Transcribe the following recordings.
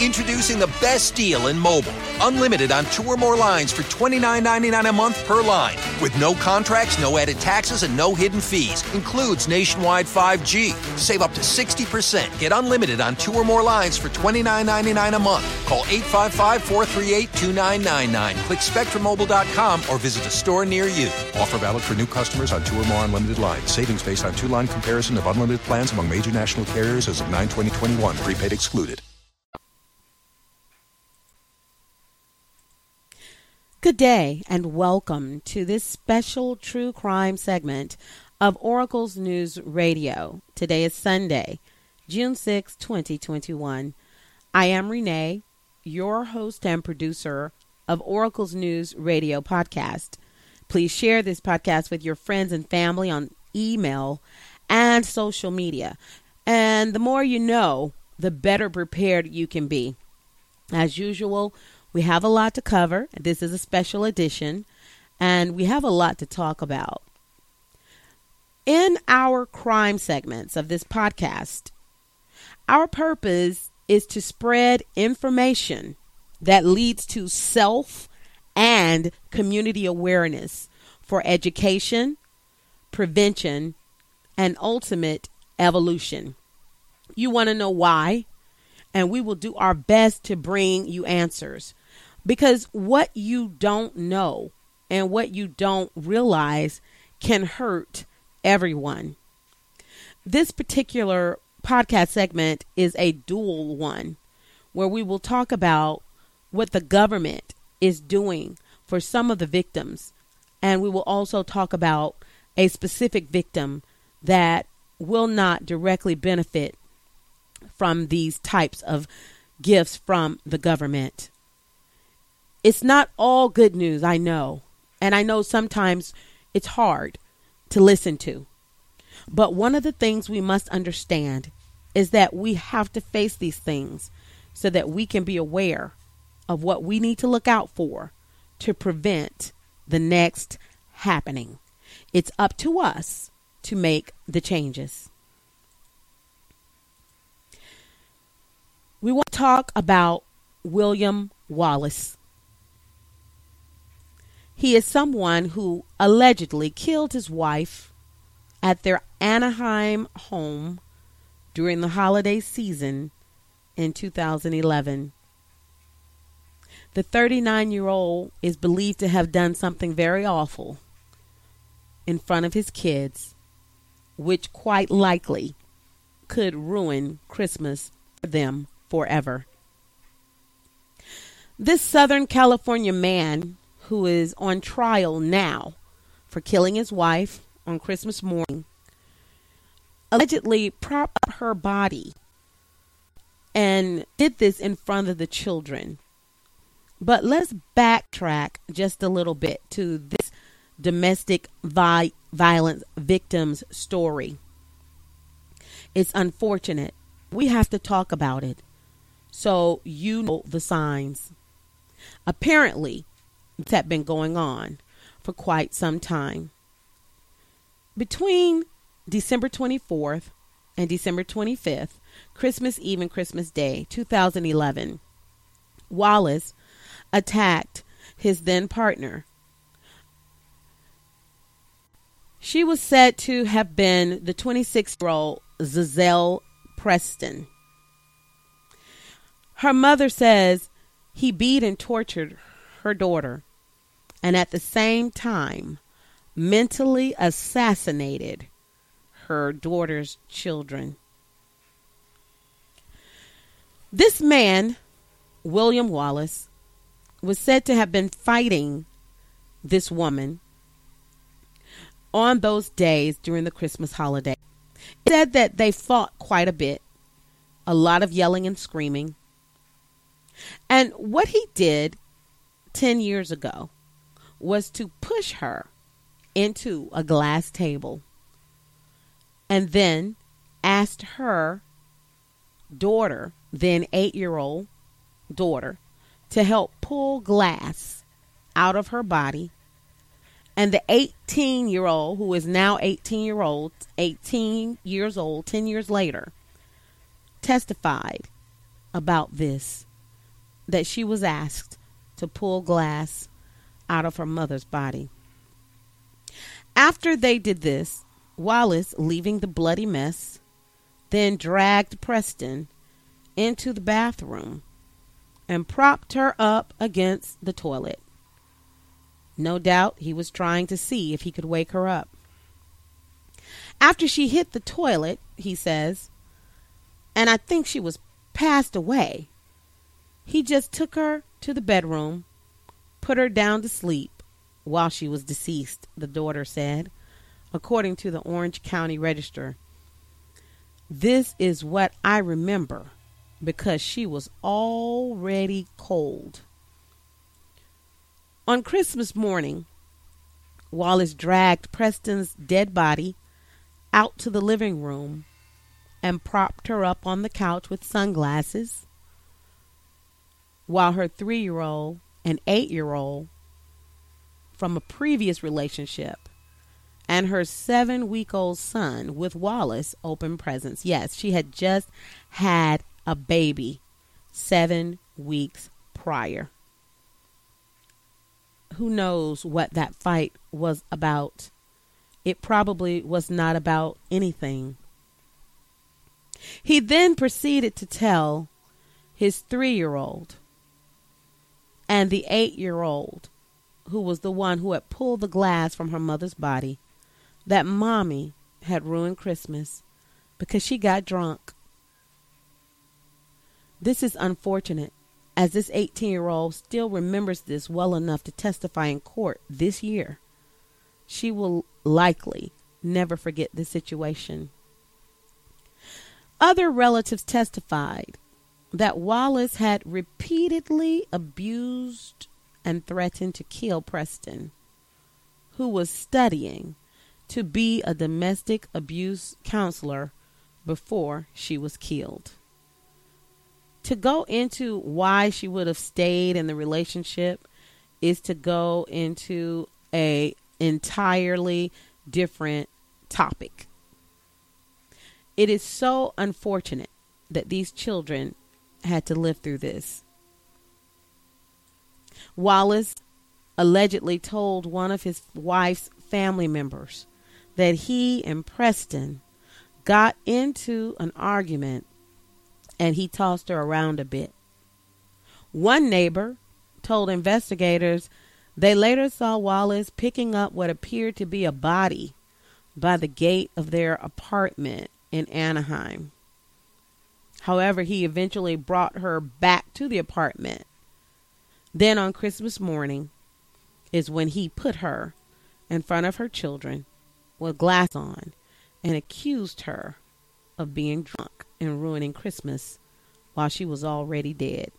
Introducing the best deal in mobile. Unlimited on two or more lines for $29.99 a month per line. With no contracts, no added taxes, and no hidden fees. Includes nationwide 5G. Save up to 60%. Get unlimited on two or more lines for $29.99 a month. Call 855 438 2999. Click SpectrumMobile.com or visit a store near you. Offer valid for new customers on two or more unlimited lines. Savings based on two line comparison of unlimited plans among major national carriers as of 9 2021. Prepaid excluded. Good day and welcome to this special true crime segment of Oracle's News Radio. Today is Sunday, June 6, 2021. I am Renee, your host and producer of Oracle's News Radio podcast. Please share this podcast with your friends and family on email and social media. And the more you know, the better prepared you can be. As usual, we have a lot to cover. This is a special edition, and we have a lot to talk about. In our crime segments of this podcast, our purpose is to spread information that leads to self and community awareness for education, prevention, and ultimate evolution. You want to know why? And we will do our best to bring you answers. Because what you don't know and what you don't realize can hurt everyone. This particular podcast segment is a dual one where we will talk about what the government is doing for some of the victims. And we will also talk about a specific victim that will not directly benefit from these types of gifts from the government. It's not all good news, I know. And I know sometimes it's hard to listen to. But one of the things we must understand is that we have to face these things so that we can be aware of what we need to look out for to prevent the next happening. It's up to us to make the changes. We want to talk about William Wallace. He is someone who allegedly killed his wife at their Anaheim home during the holiday season in 2011. The 39 year old is believed to have done something very awful in front of his kids, which quite likely could ruin Christmas for them forever. This Southern California man who is on trial now for killing his wife on Christmas morning, allegedly propped up her body and did this in front of the children. But let's backtrack just a little bit to this domestic vi- violence victim's story. It's unfortunate. We have to talk about it so you know the signs. Apparently, had been going on for quite some time. Between December 24th and December 25th, Christmas Eve and Christmas Day 2011, Wallace attacked his then partner. She was said to have been the 26 year old Giselle Preston. Her mother says he beat and tortured her daughter and at the same time mentally assassinated her daughter's children. This man, William Wallace, was said to have been fighting this woman on those days during the Christmas holiday. It said that they fought quite a bit a lot of yelling and screaming. And what he did 10 years ago was to push her into a glass table and then asked her daughter, then eight year old daughter, to help pull glass out of her body. And the 18 year old, who is now 18 year old, 18 years old, 10 years later, testified about this that she was asked to pull glass out of her mother's body. After they did this, Wallace, leaving the bloody mess, then dragged Preston into the bathroom and propped her up against the toilet. No doubt he was trying to see if he could wake her up. After she hit the toilet, he says, and I think she was passed away, he just took her to the bedroom, put her down to sleep while she was deceased, the daughter said, according to the Orange County Register. This is what I remember because she was already cold. On Christmas morning, Wallace dragged Preston's dead body out to the living room and propped her up on the couch with sunglasses while her three year old and eight year old from a previous relationship and her seven week old son with Wallace open presents. Yes, she had just had a baby seven weeks prior. Who knows what that fight was about? It probably was not about anything. He then proceeded to tell his three year old and the eight year old, who was the one who had pulled the glass from her mother's body, that mommy had ruined Christmas because she got drunk. This is unfortunate, as this 18 year old still remembers this well enough to testify in court this year. She will likely never forget this situation. Other relatives testified that Wallace had repeatedly abused and threatened to kill Preston, who was studying to be a domestic abuse counselor before she was killed. To go into why she would have stayed in the relationship is to go into a entirely different topic. It is so unfortunate that these children had to live through this. Wallace allegedly told one of his wife's family members that he and Preston got into an argument and he tossed her around a bit. One neighbor told investigators they later saw Wallace picking up what appeared to be a body by the gate of their apartment in Anaheim. However, he eventually brought her back to the apartment. Then on Christmas morning is when he put her in front of her children with glass on and accused her of being drunk and ruining Christmas while she was already dead.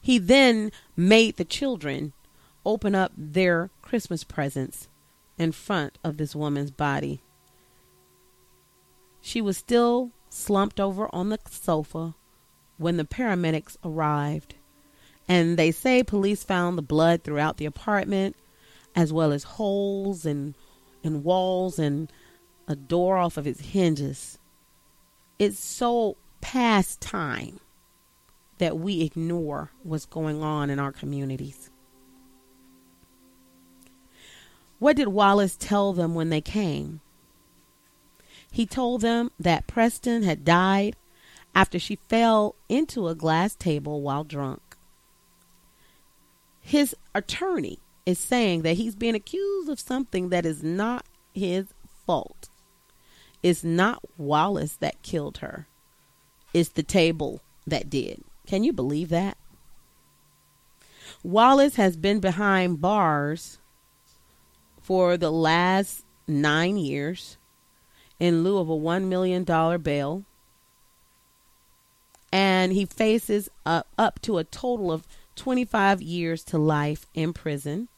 He then made the children open up their Christmas presents in front of this woman's body. She was still slumped over on the sofa when the paramedics arrived. And they say police found the blood throughout the apartment, as well as holes in, in walls and a door off of its hinges. It's so past time that we ignore what's going on in our communities. What did Wallace tell them when they came? He told them that Preston had died after she fell into a glass table while drunk. His attorney is saying that he's being accused of something that is not his fault. It's not Wallace that killed her. It's the table that did. Can you believe that? Wallace has been behind bars for the last nine years in lieu of a $1 million bail. and he faces uh, up to a total of 25 years to life in prison,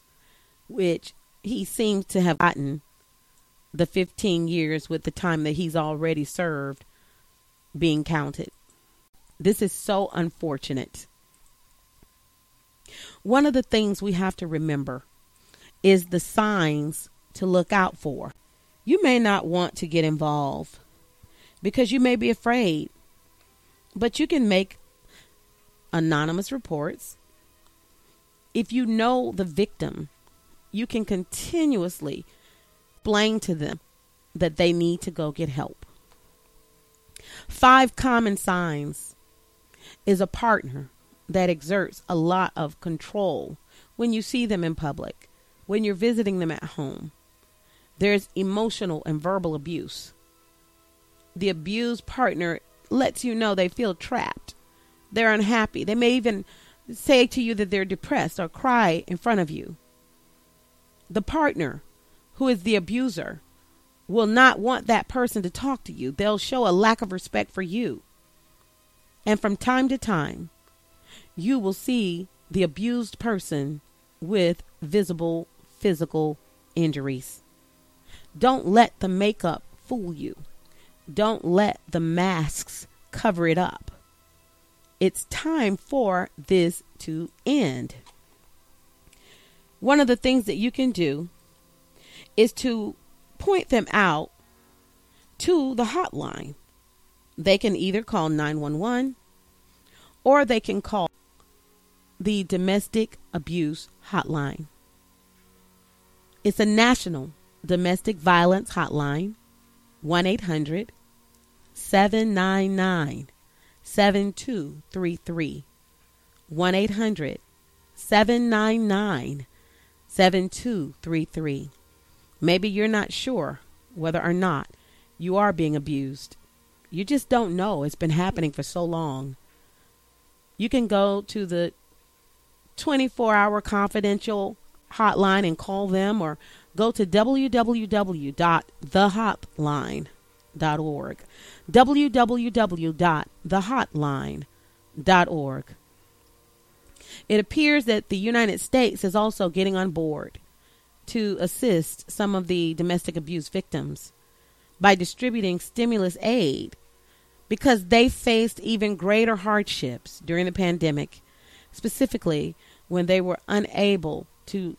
which he seems to have gotten the 15 years with the time that he's already served being counted. This is so unfortunate. One of the things we have to remember is the signs to look out for. You may not want to get involved because you may be afraid, but you can make anonymous reports. If you know the victim, you can continuously explain to them that they need to go get help. Five common signs is a partner that exerts a lot of control when you see them in public, when you're visiting them at home. There's emotional and verbal abuse. The abused partner lets you know they feel trapped. They're unhappy. They may even say to you that they're depressed or cry in front of you. The partner who is the abuser, will not want that person to talk to you. They'll show a lack of respect for you. And from time to time, you will see the abused person with visible physical injuries. Don't let the makeup fool you. Don't let the masks cover it up. It's time for this to end. One of the things that you can do is to point them out to the hotline. They can either call 911 or they can call the domestic abuse hotline. It's a national domestic violence hotline, 1 800 799 7233. 1 800 799 7233. Maybe you're not sure whether or not you are being abused. You just don't know. It's been happening for so long. You can go to the 24 hour confidential hotline and call them or go to www.thehotline.org. www.thehotline.org. It appears that the United States is also getting on board to assist some of the domestic abuse victims by distributing stimulus aid because they faced even greater hardships during the pandemic, specifically when they were unable to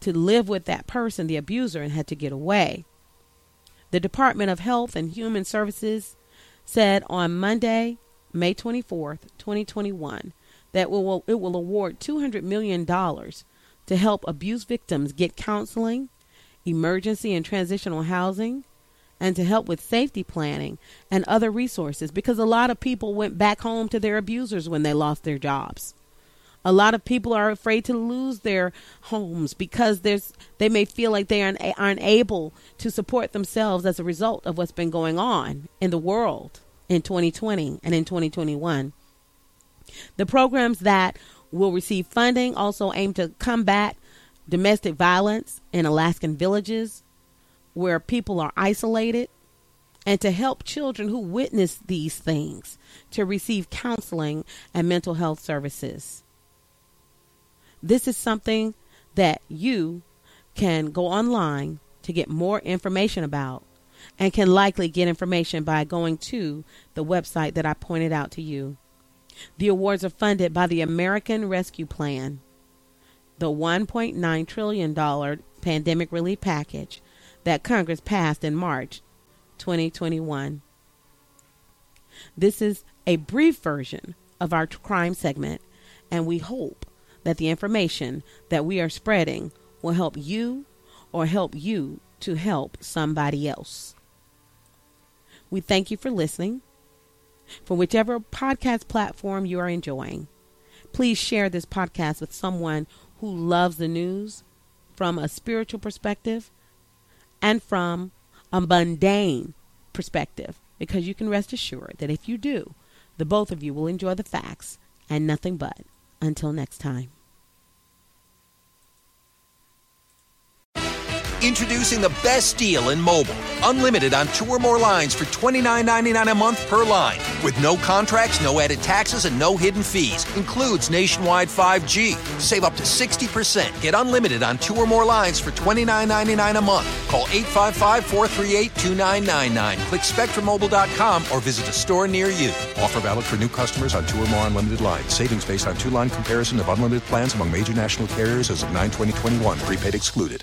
to live with that person, the abuser, and had to get away. The Department of Health and Human Services said on Monday, May 24th, 2021, that it will, it will award $200 million to help abuse victims get counseling, emergency and transitional housing, and to help with safety planning and other resources because a lot of people went back home to their abusers when they lost their jobs. A lot of people are afraid to lose their homes because there's they may feel like they are unable to support themselves as a result of what's been going on in the world in 2020 and in 2021. The programs that will receive funding also aim to combat domestic violence in Alaskan villages where people are isolated and to help children who witness these things to receive counseling and mental health services. This is something that you can go online to get more information about and can likely get information by going to the website that I pointed out to you the awards are funded by the American Rescue Plan, the $1.9 trillion pandemic relief package that Congress passed in March 2021. This is a brief version of our crime segment, and we hope that the information that we are spreading will help you or help you to help somebody else. We thank you for listening from whichever podcast platform you are enjoying. Please share this podcast with someone who loves the news from a spiritual perspective and from a mundane perspective, because you can rest assured that if you do, the both of you will enjoy the facts and nothing but. Until next time. Introducing the best deal in mobile. Unlimited on two or more lines for $29.99 a month per line. With no contracts, no added taxes, and no hidden fees. Includes nationwide 5G. Save up to 60%. Get unlimited on two or more lines for $29.99 a month. Call 855 438 2999. Click SpectrumMobile.com or visit a store near you. Offer valid for new customers on two or more unlimited lines. Savings based on two line comparison of unlimited plans among major national carriers as of 9 2021. Prepaid excluded.